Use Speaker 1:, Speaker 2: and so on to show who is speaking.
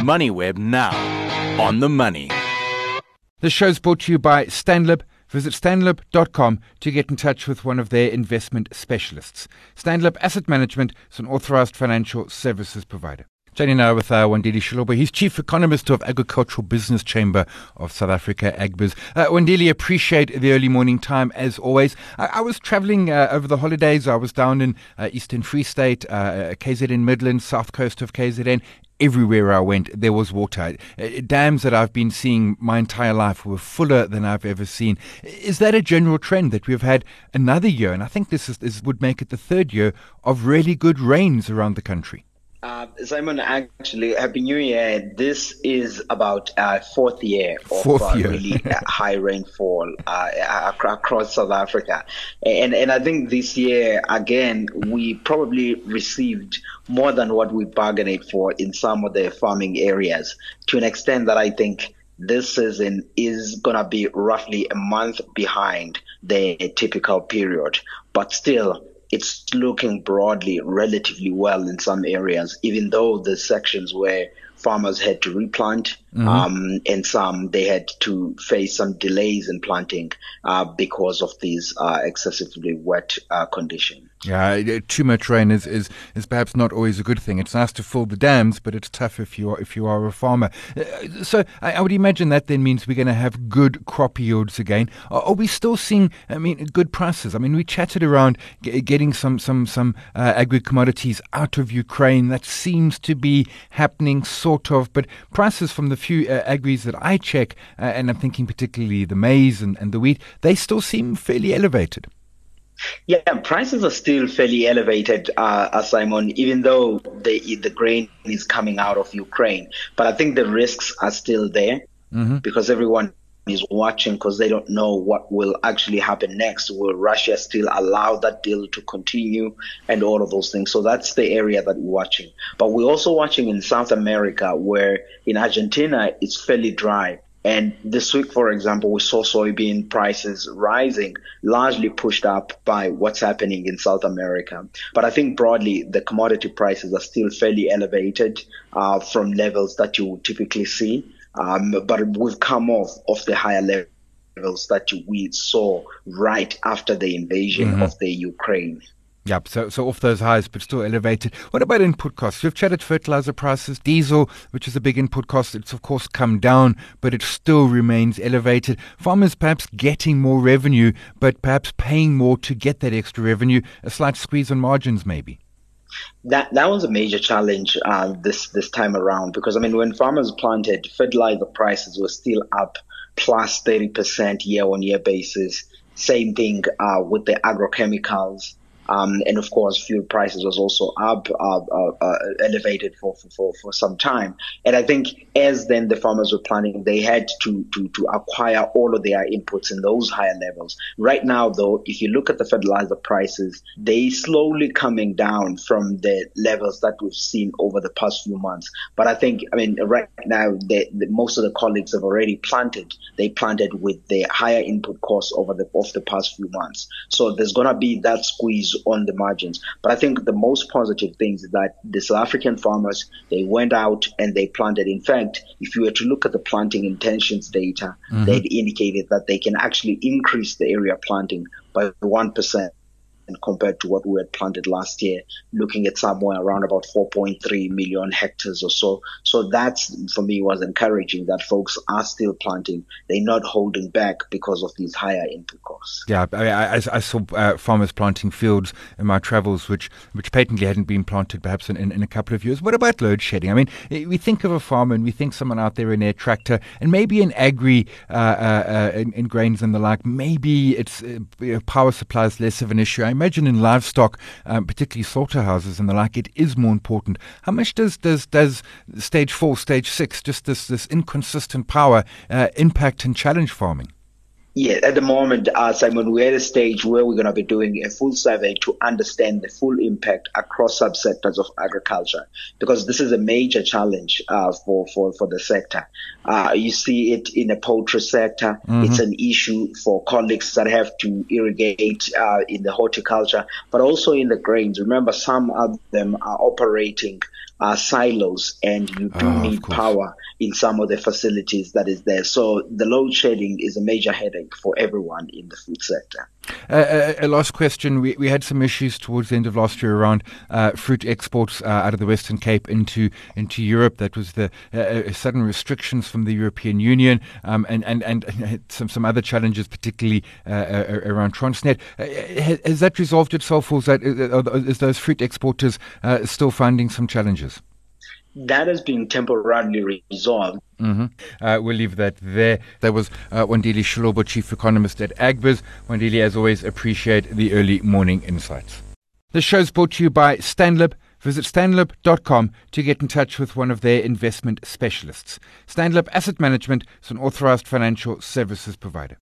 Speaker 1: MoneyWeb now. On the money.
Speaker 2: The show's brought to you by Stanlib. Visit stanlib.com to get in touch with one of their investment specialists. Stanlib Asset Management is an authorized financial services provider. Joining now with uh, Wandile Sihlobo. He's Chief Economist of Agricultural Business Chamber of South Africa, AGBIZ. Uh, Wandile, appreciate the early morning time as always. I, I was traveling uh, over the holidays. I was down in uh, Eastern Free State, uh, KZN Midlands, south coast of KZN everywhere I went, there was water. Uh, dams that I've been seeing my entire life were fuller than I've ever seen. Is that a general trend that we've had another year, and I think this, is, this would make it the third year of really good rains around the country?
Speaker 3: Uh, Simon, actually, Happy New Year. This is about uh, fourth year of
Speaker 2: fourth
Speaker 3: uh,
Speaker 2: year.
Speaker 3: really high rainfall uh, across South Africa, and and I think this year again we probably received more than what we bargained for in some of the farming areas to an extent that I think this season is gonna be roughly a month behind the typical period, but still it's looking broadly relatively well in some areas, even though the sections where farmers had to replant mm-hmm. um, and some they had to face some delays in planting uh, because of these uh, excessively wet uh, conditions.
Speaker 2: Yeah, too much rain is, is, is perhaps not always a good thing. It's nice to fill the dams, but it's tough if you are if you are a farmer. Uh, so I, I, would imagine that then means we're going to have good crop yields again. Are, are, we still seeing? I mean, good prices. I mean, we chatted around g- getting some some some uh, agri commodities out of Ukraine. That seems to be happening, of. But prices from the few uh, agris that I check, uh, and I'm thinking particularly the maize and, and the wheat, they still seem fairly elevated.
Speaker 3: Yeah, prices are still fairly elevated, uh, Simon, even though the the grain is coming out of Ukraine. But I think the risks are still there mm-hmm. because everyone is watching because they don't know what will actually happen next. Will Russia still allow that deal to continue and all of those things? So that's the area that we're watching. But we're also watching in South America where in Argentina it's fairly dry. And this week, for example, we saw soybean prices rising, largely pushed up by what's happening in South America. But I think broadly, the commodity prices are still fairly elevated uh, from levels that you would typically see. Um, but we've come off of the higher levels that we saw right after the invasion mm-hmm. of the Ukraine.
Speaker 2: Yep, so, so off those highs, but still elevated. What about input costs? We've chatted fertilizer prices, diesel, which is a big input cost. It's of course come down, but it still remains elevated. Farmers perhaps getting more revenue, but perhaps paying more to get that extra revenue. A slight squeeze on margins, maybe.
Speaker 3: That that was a major challenge uh, this this time around because I mean when farmers planted, fertilizer prices were still up plus thirty percent year on year basis. Same thing uh, with the agrochemicals. Um, and of course, fuel prices was also up, uh, uh, elevated for, for, for some time. And I think as then the farmers were planning, they had to, to, to acquire all of their inputs in those higher levels. Right now, though, if you look at the fertilizer prices, they slowly coming down from the levels that we've seen over the past few months. But I think, I mean, right now, the, the, most of the colleagues have already planted. They planted with the higher input costs over the, of the past few months. So there's going to be that squeeze on the margins. But I think the most positive things is that the South African farmers, they went out and they planted. In fact, if you were to look at the planting intentions data, mm-hmm. they indicated that they can actually increase the area planting by 1% compared to what we had planted last year, looking at somewhere around about 4.3 million hectares or so. So that's for me was encouraging that folks are still planting. They're not holding back because of these higher input costs.
Speaker 2: Yeah, I, I, I saw uh, farmers planting fields in my travels, which which patently hadn't been planted perhaps in, in, in, a couple of years. What about load shedding? I mean, we think of a farmer and we think someone out there in their tractor, and maybe in agri, uh, uh, uh in, in, grains and the like. Maybe it's uh, power supply is less of an issue. I imagine in livestock, um, particularly slaughterhouses and the like, it is more important. How much does does does stage four, stage six, just this this inconsistent power uh, impact and challenge farming?
Speaker 3: Yeah, at the moment, uh, Simon, we're at a stage where we're going to be doing a full survey to understand the full impact across subsectors of agriculture, because this is a major challenge uh, for, for, for the sector. Uh, you see it in the poultry sector. Mm-hmm. It's an issue for colleagues that have to irrigate uh, in the horticulture, but also in the grains. Remember, some of them are operating uh, silos and you do oh, need power in some of the facilities that is there. So the load shedding is a major headache for everyone in the food sector.
Speaker 2: Uh, uh, a last question. We, we had some issues towards the end of last year around uh, fruit exports uh, out of the Western Cape into into Europe. That was the uh, uh, sudden restrictions from the European Union um, and, and, and some, some other challenges, particularly around Transnet. Has, that resolved itself or is those fruit exporters still finding some challenges?
Speaker 3: That has been temporarily resolved.
Speaker 2: Mm-hmm. Uh, we'll leave that there. That was uh, Wandile Sihlobo, Chief Economist at Agbiz. Wandile, as always, appreciate the early morning insights. The show's brought to you by Stanlib. Visit stanlib.com to get in touch with one of their investment specialists. Stanlib Asset Management is an authorized financial services provider.